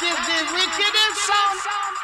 did the wickedest sound.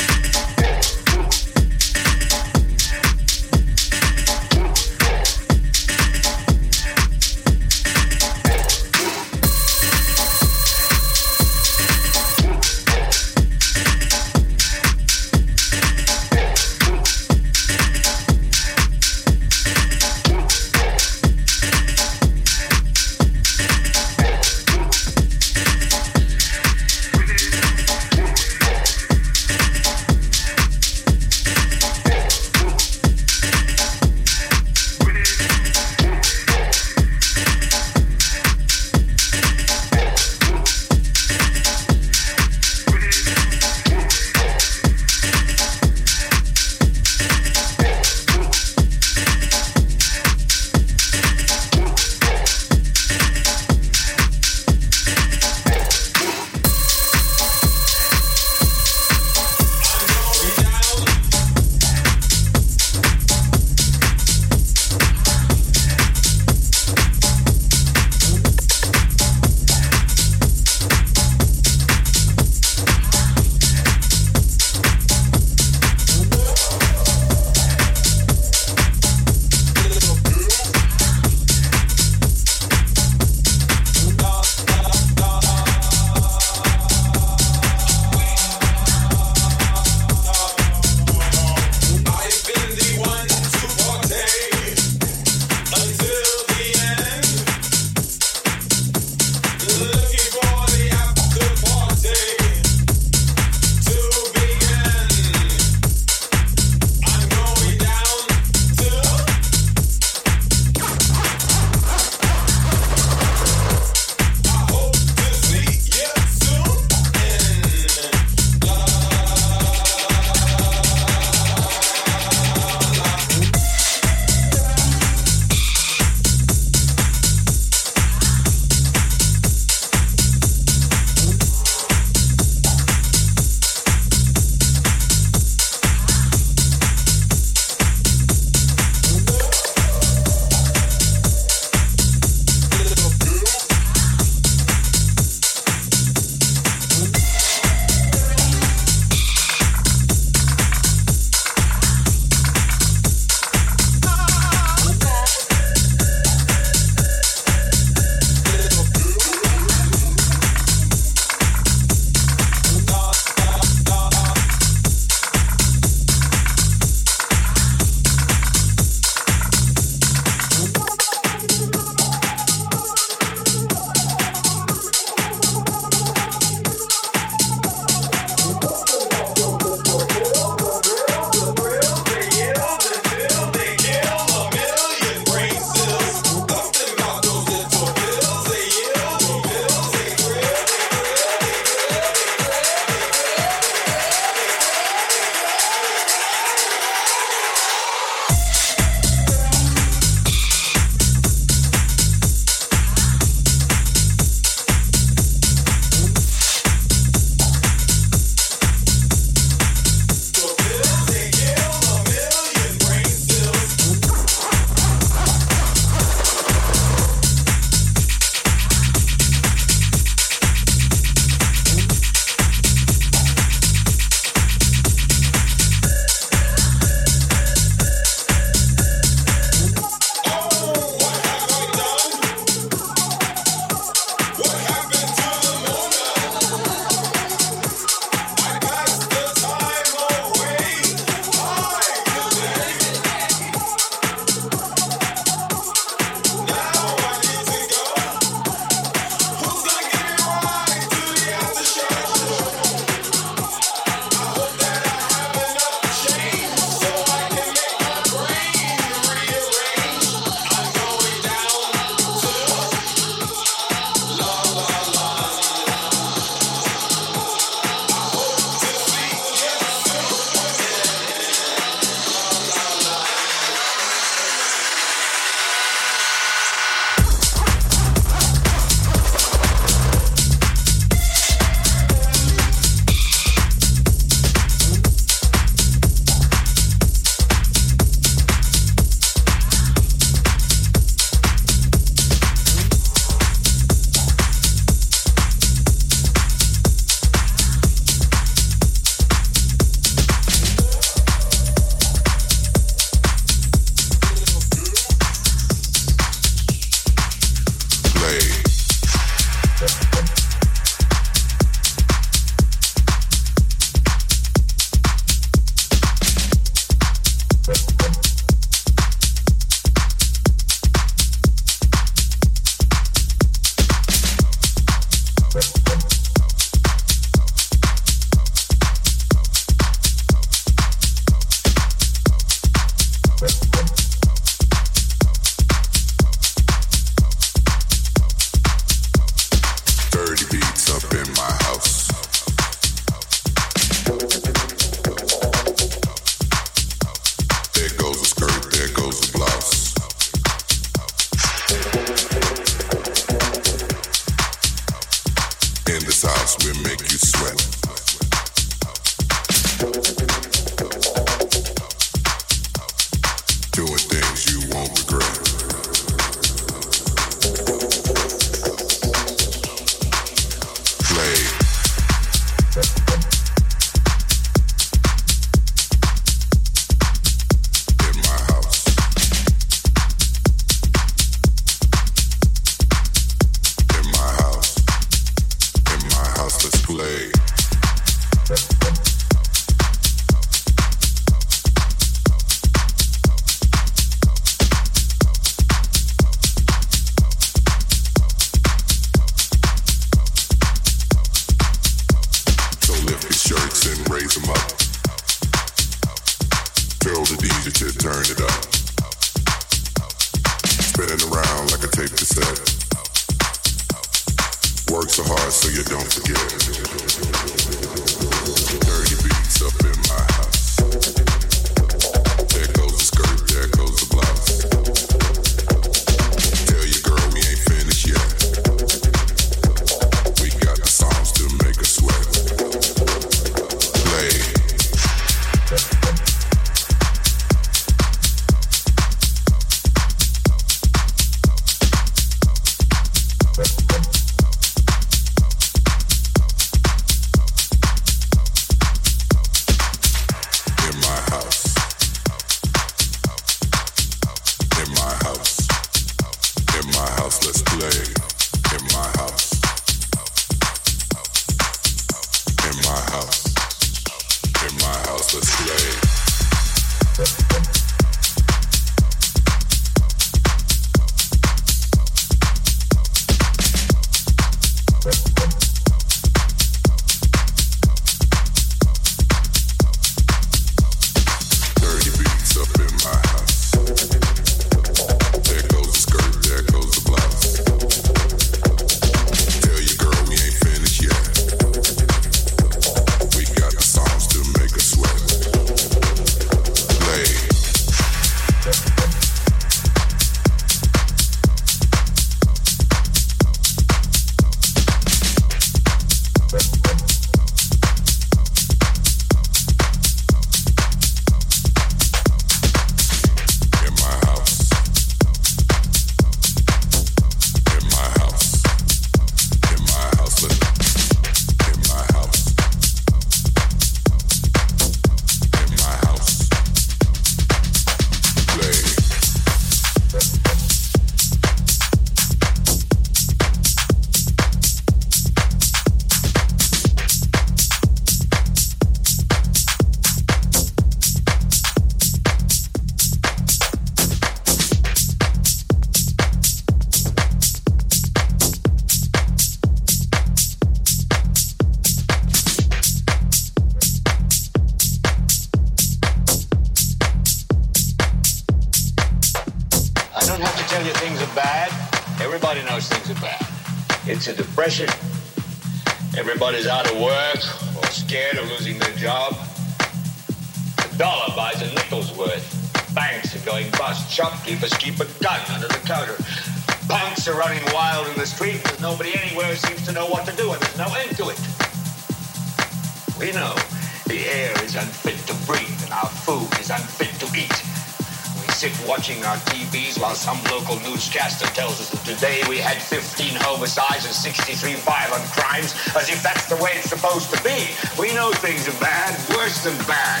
As if that's the way it's supposed to be. We know things are bad, worse than bad.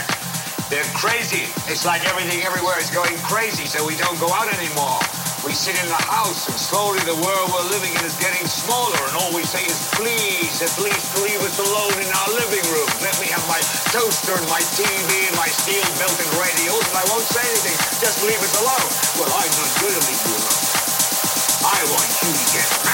They're crazy. It's like everything everywhere is going crazy, so we don't go out anymore. We sit in the house, and slowly the world we're living in is getting smaller, and all we say is, please, uh, at least leave us alone in our living room. Let me have my toaster and my TV and my steel built-in radios, and I won't say anything. Just leave us alone. Well, I'm not going to leave you alone. I want you to get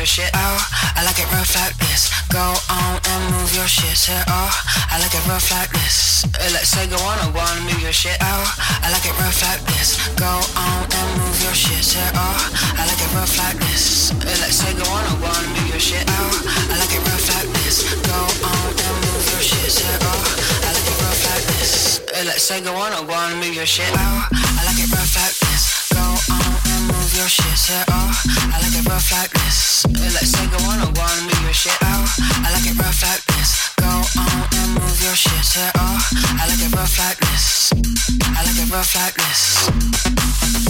your shit. Oh, I like it rough like this. Go on and move your shit. Say oh, I like it rough like this. Uh, let's say go on and go on and move your shit. Oh, I like it rough like this. Go on and move your shit. Say oh, I like it rough like this. Uh, let's say go on and go on and move your shit. Oh, I like it rough like this. Go on and move your shit. Say oh, I like it rough like this. Uh, let's say go on and go on and move your shit. Oh, I like it rough like your shit. Say oh, I like it rough like this. Uh, let's say go on and go on and move your shit. Oh, I like it rough like this. Go on and move your shit. Say oh, I like it rough like this. I like it rough like this.